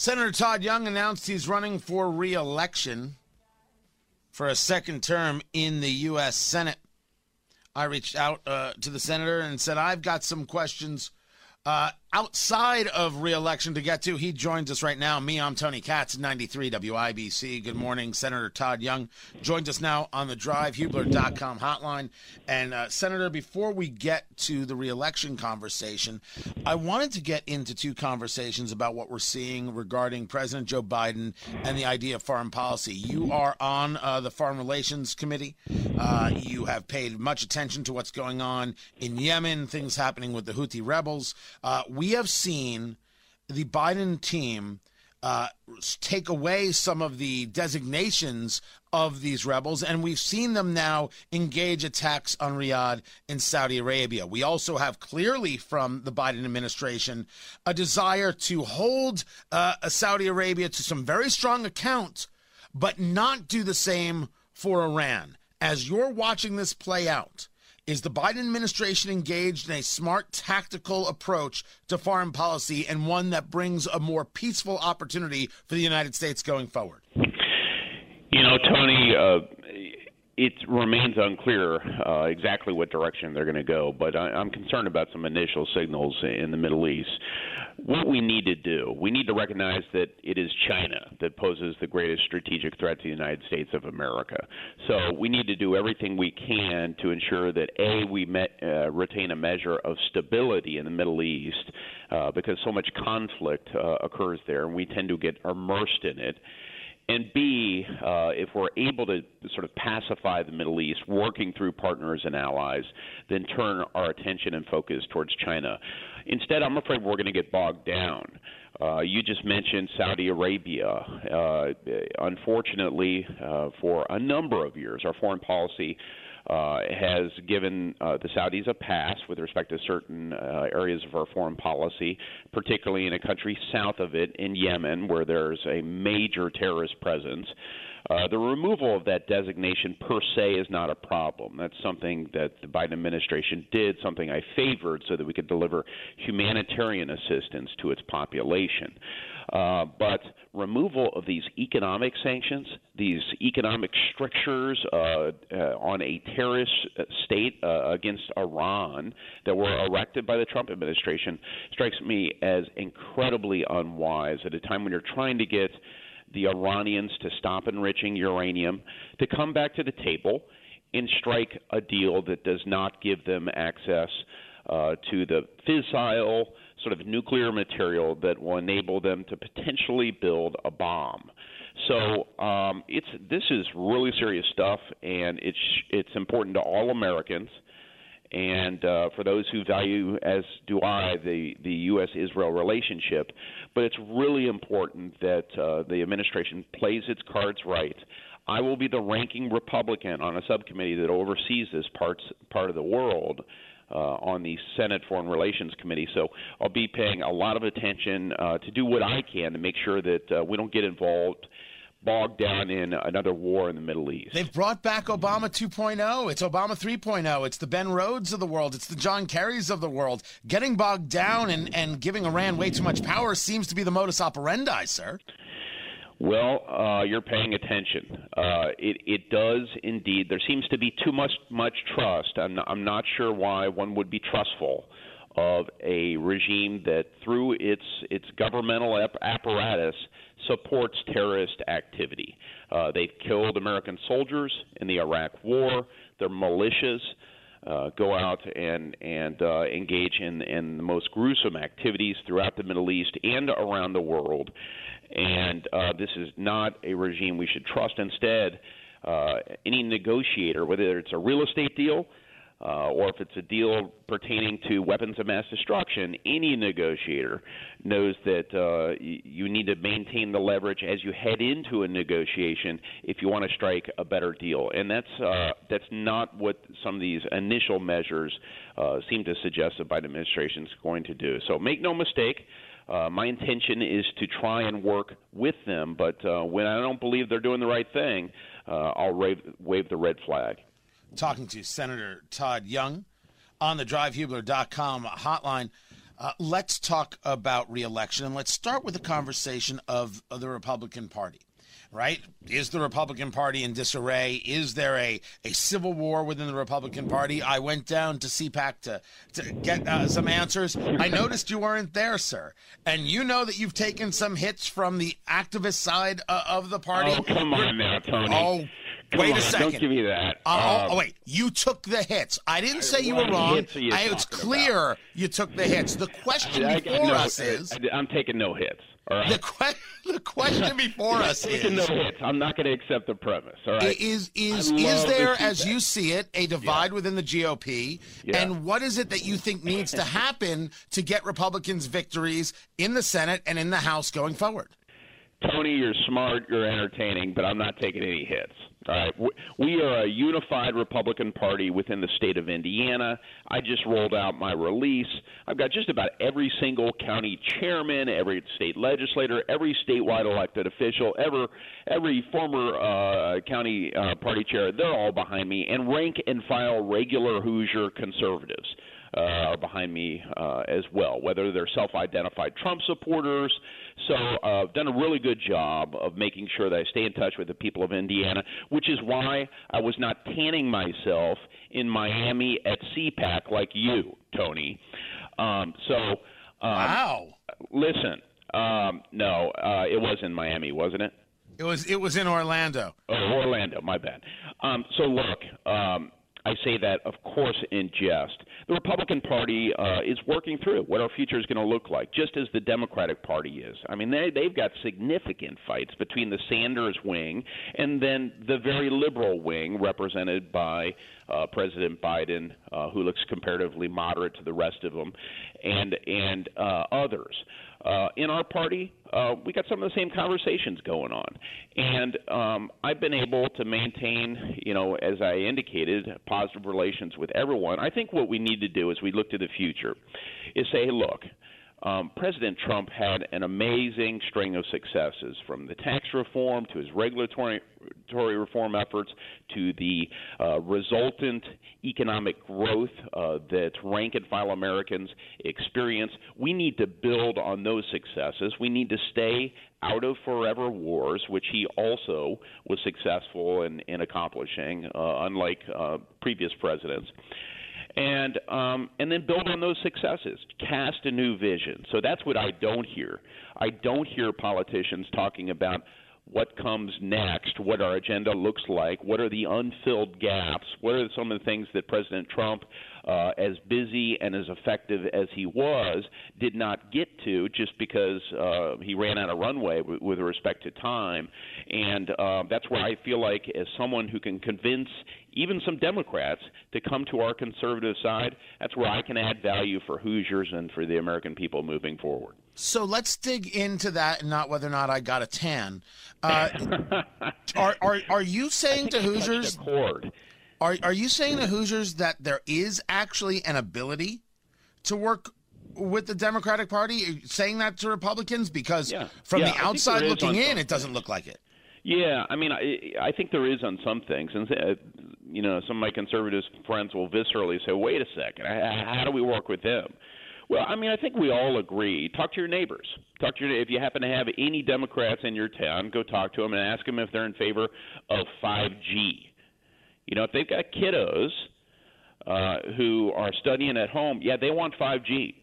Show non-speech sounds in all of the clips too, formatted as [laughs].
Senator Todd Young announced he's running for re election for a second term in the U.S. Senate. I reached out uh, to the senator and said, I've got some questions uh, outside of reelection to get to, he joins us right now. Me, I'm Tony Katz, 93 WIBC. Good morning. Senator Todd Young joins us now on the drivehubler.com hotline. And, uh, Senator, before we get to the reelection conversation, I wanted to get into two conversations about what we're seeing regarding President Joe Biden and the idea of foreign policy. You are on uh, the Foreign Relations Committee. Uh, you have paid much attention to what's going on in Yemen, things happening with the Houthi rebels. Uh, we have seen the Biden team uh, take away some of the designations of these rebels, and we've seen them now engage attacks on Riyadh in Saudi Arabia. We also have clearly from the Biden administration a desire to hold uh, Saudi Arabia to some very strong account, but not do the same for Iran. As you're watching this play out, is the Biden administration engaged in a smart tactical approach to foreign policy and one that brings a more peaceful opportunity for the United States going forward? You know, Tony, uh, it remains unclear uh, exactly what direction they're going to go, but I, I'm concerned about some initial signals in the Middle East. What we need to do, we need to recognize that it is China that poses the greatest strategic threat to the United States of America. So we need to do everything we can to ensure that a we met, uh, retain a measure of stability in the Middle East, uh, because so much conflict uh, occurs there, and we tend to get immersed in it and B, uh, if we're able to sort of pacify the Middle East, working through partners and allies, then turn our attention and focus towards China. Instead, I'm afraid we're going to get bogged down. Uh, you just mentioned Saudi Arabia. Uh, unfortunately, uh, for a number of years, our foreign policy uh, has given uh, the Saudis a pass with respect to certain uh, areas of our foreign policy, particularly in a country south of it, in Yemen, where there's a major terrorist presence. Uh, the removal of that designation per se is not a problem. That's something that the Biden administration did, something I favored so that we could deliver humanitarian assistance to its population. Uh, but removal of these economic sanctions, these economic strictures uh, uh, on a terrorist state uh, against Iran that were erected by the Trump administration strikes me as incredibly unwise at a time when you're trying to get the Iranians to stop enriching uranium, to come back to the table and strike a deal that does not give them access uh, to the fissile sort of nuclear material that will enable them to potentially build a bomb. So um, it's this is really serious stuff, and it's it's important to all Americans. And uh, for those who value, as do I, the, the U.S. Israel relationship, but it's really important that uh, the administration plays its cards right. I will be the ranking Republican on a subcommittee that oversees this parts, part of the world uh, on the Senate Foreign Relations Committee. So I'll be paying a lot of attention uh, to do what I can to make sure that uh, we don't get involved bogged down in another war in the Middle East. They've brought back Obama 2.0. It's Obama 3.0. It's the Ben Rhodes of the world. It's the John Kerrys of the world. Getting bogged down and, and giving Iran way too much power seems to be the modus operandi, sir. Well, uh, you're paying attention. Uh, it, it does indeed. There seems to be too much much trust. I'm not, I'm not sure why one would be trustful of a regime that, through its its governmental ap- apparatus, supports terrorist activity. Uh, they've killed American soldiers in the Iraq War. Their militias uh, go out and and uh, engage in in the most gruesome activities throughout the Middle East and around the world. And uh, this is not a regime we should trust. Instead, uh, any negotiator, whether it's a real estate deal uh, or if it's a deal pertaining to weapons of mass destruction, any negotiator knows that uh, you need to maintain the leverage as you head into a negotiation if you want to strike a better deal. And that's uh, that's not what some of these initial measures uh, seem to suggest the Biden administration is going to do. So make no mistake. Uh, my intention is to try and work with them, but uh, when I don't believe they're doing the right thing, uh, I'll wave, wave the red flag. Talking to Senator Todd Young on the drivehubler.com hotline. Uh, let's talk about reelection and let's start with the conversation of, of the Republican Party right? Is the Republican Party in disarray? Is there a, a civil war within the Republican Party? I went down to CPAC to, to get uh, some answers. I noticed you weren't there, sir. And you know that you've taken some hits from the activist side uh, of the party. Oh, come on now, Tony. Oh, Come wait on, a second. Don't give me that. Uh, oh, Um, wait, you took the hits. I didn't say you were wrong. you I, it's clear you took the hits. The question I got before no- us is I, am taking no hits. All right. the, que- [laughs] the question before us taking is no hits. I'm not going to accept the premise. All right. Is is is there, as you see it, a divide within the GOP? Yeah. And what is it that you think needs to happen to get Republicans victories in the Senate and in the House going forward? Tony, you're smart, you're entertaining, but I'm not taking any hits. All right. We- are a unified Republican Party within the state of Indiana. I just rolled out my release. I've got just about every single county chairman, every state legislator, every statewide elected official, ever, every former uh, county uh, party chair. They're all behind me, and rank and file regular Hoosier conservatives uh, are behind me uh, as well, whether they're self identified Trump supporters. So uh, I've done a really good job of making sure that I stay in touch with the people of Indiana, which is why I was not tanning myself in Miami at CPAC like you, Tony. Um, so, um, Wow. listen, um, no, uh, it was in Miami, wasn't it? It was it was in Orlando. Oh, Orlando, my bad. Um, so look, um, I say that, of course, in jest. The Republican Party uh, is working through what our future is going to look like, just as the Democratic Party is. I mean, they, they've got significant fights between the Sanders wing and then the very liberal wing, represented by uh, President Biden, uh, who looks comparatively moderate to the rest of them, and and uh, others. In our party, uh, we got some of the same conversations going on, and um, I've been able to maintain, you know, as I indicated, positive relations with everyone. I think what we need to do as we look to the future is say, hey, look. Um, President Trump had an amazing string of successes from the tax reform to his regulatory reform efforts to the uh, resultant economic growth uh, that rank and file Americans experience. We need to build on those successes. We need to stay out of forever wars, which he also was successful in, in accomplishing, uh, unlike uh, previous presidents and um, and then build on those successes. Cast a new vision. So that's what I don't hear. I don't hear politicians talking about what comes next, what our agenda looks like, what are the unfilled gaps, what are some of the things that President Trump, uh, as busy and as effective as he was, did not get to just because uh, he ran out of runway w- with respect to time. And uh, that's where I feel like, as someone who can convince even some Democrats to come to our conservative side, that's where I can add value for Hoosiers and for the American people moving forward. So let's dig into that and not whether or not I got a tan. Uh, [laughs] are, are are you saying to Hoosiers? Are are you saying to Hoosiers that there is actually an ability to work with the Democratic Party? Are you saying that to Republicans because Yeah. from Yeah, the outside looking in, it doesn't look like it. Yeah, I mean, I, I think there is on some things, and uh, you know, some of my conservative friends will viscerally say, "Wait a second, how do we work with them?" Well, I mean, I think we all agree. Talk to your neighbors. Talk to your if you happen to have any Democrats in your town, go talk to them and ask them if they're in favor of 5G. You know, if they've got kiddos uh, who are studying at home, yeah, they want 5G.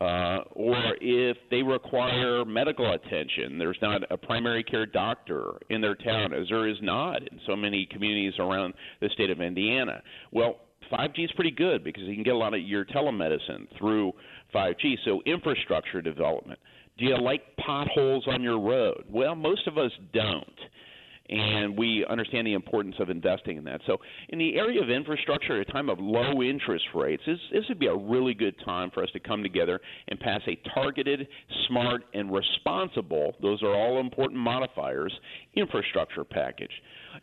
Uh, or if they require medical attention, there's not a primary care doctor in their town, as there is not in so many communities around the state of Indiana. Well, 5G is pretty good because you can get a lot of your telemedicine through 5G. So, infrastructure development. Do you like potholes on your road? Well, most of us don't and we understand the importance of investing in that. So, in the area of infrastructure, at a time of low interest rates, this, this would be a really good time for us to come together and pass a targeted, smart, and responsible those are all important modifiers infrastructure package.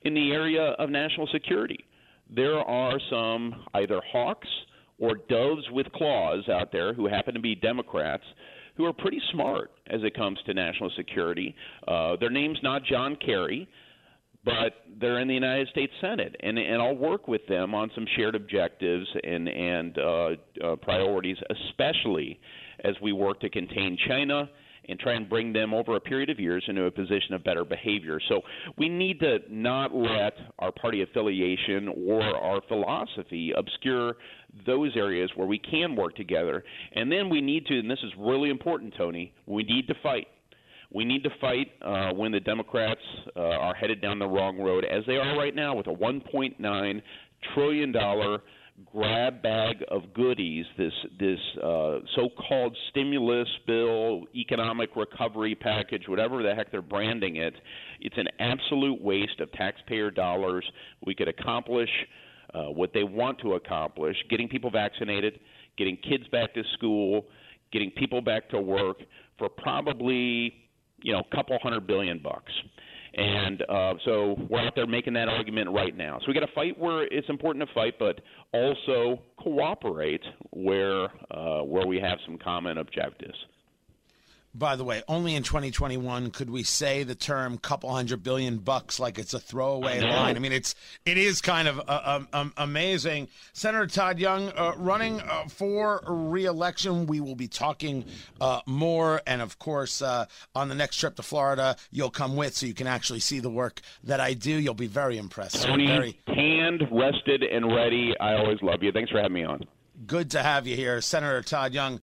In the area of national security, there are some either hawks or doves with claws out there who happen to be Democrats who are pretty smart as it comes to national security. Uh, their name's not John Kerry but they're in the United States Senate, and and I'll work with them on some shared objectives and and uh, uh, priorities, especially as we work to contain China and try and bring them over a period of years into a position of better behavior. So we need to not let our party affiliation or our philosophy obscure those areas where we can work together. And then we need to, and this is really important, Tony, we need to fight. We need to fight uh, when the Democrats uh, are headed down the wrong road, as they are right now with a $1.9 trillion grab bag of goodies, this this uh, so-called stimulus bill, economic recovery package, whatever the heck they're branding it, it's an absolute waste of taxpayer dollars. We could accomplish uh, what they want to accomplish: getting people vaccinated, getting kids back to school, getting people back to work for probably you know a couple hundred billion bucks. And uh, so we're out there making that argument right now. So we got to fight where it's important to fight, but also cooperate where uh, where we have some common objectives. By the way, only in 2021 could we say the term "couple hundred billion bucks" like it's a throwaway I line. I mean, it's it is kind of uh, um, amazing. Senator Todd Young uh, running uh, for re-election. We will be talking uh, more, and of course, uh, on the next trip to Florida, you'll come with so you can actually see the work that I do. You'll be very impressed. Tony, very tanned, rested, and ready. I always love you. Thanks for having me on. Good to have you here, Senator Todd Young.